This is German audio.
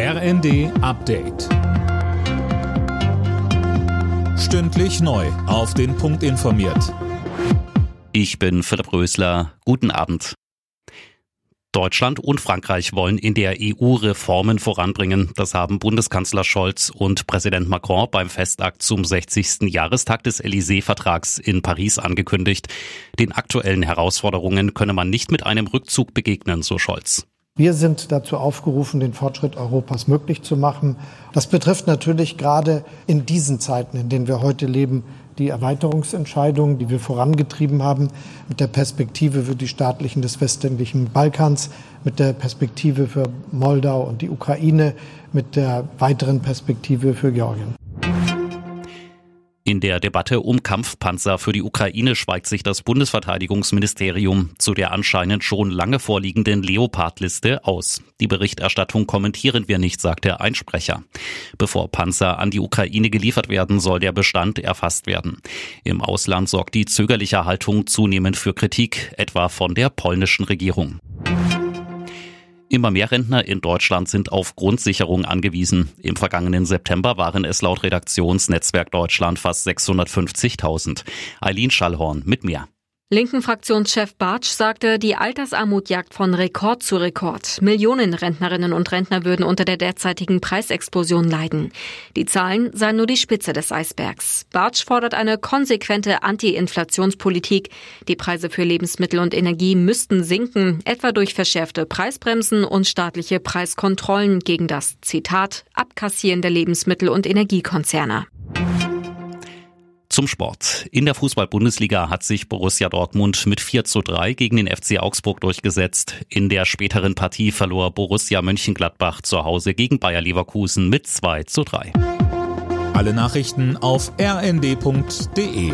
RND Update. Stündlich neu. Auf den Punkt informiert. Ich bin Philipp Rösler. Guten Abend. Deutschland und Frankreich wollen in der EU Reformen voranbringen. Das haben Bundeskanzler Scholz und Präsident Macron beim Festakt zum 60. Jahrestag des Élysée-Vertrags in Paris angekündigt. Den aktuellen Herausforderungen könne man nicht mit einem Rückzug begegnen, so Scholz. Wir sind dazu aufgerufen, den Fortschritt Europas möglich zu machen. Das betrifft natürlich gerade in diesen Zeiten, in denen wir heute leben, die Erweiterungsentscheidungen, die wir vorangetrieben haben, mit der Perspektive für die Staatlichen des westlichen Balkans, mit der Perspektive für Moldau und die Ukraine, mit der weiteren Perspektive für Georgien. In der Debatte um Kampfpanzer für die Ukraine schweigt sich das Bundesverteidigungsministerium zu der anscheinend schon lange vorliegenden Leopard-Liste aus. Die Berichterstattung kommentieren wir nicht, sagt der Einsprecher. Bevor Panzer an die Ukraine geliefert werden, soll der Bestand erfasst werden. Im Ausland sorgt die zögerliche Haltung zunehmend für Kritik, etwa von der polnischen Regierung. Immer mehr Rentner in Deutschland sind auf Grundsicherung angewiesen. Im vergangenen September waren es laut Redaktionsnetzwerk Deutschland fast 650.000. Eileen Schallhorn mit mehr. Linken Fraktionschef Bartsch sagte, die Altersarmut jagt von Rekord zu Rekord. Millionen Rentnerinnen und Rentner würden unter der derzeitigen Preisexplosion leiden. Die Zahlen seien nur die Spitze des Eisbergs. Bartsch fordert eine konsequente Anti-Inflationspolitik. Die Preise für Lebensmittel und Energie müssten sinken, etwa durch verschärfte Preisbremsen und staatliche Preiskontrollen gegen das Zitat Abkassieren der Lebensmittel- und Energiekonzerne. Zum Sport. In der Fußball-Bundesliga hat sich Borussia Dortmund mit 4 zu 3 gegen den FC Augsburg durchgesetzt. In der späteren Partie verlor Borussia Mönchengladbach zu Hause gegen Bayer Leverkusen mit 2 zu 3. Alle Nachrichten auf rnd.de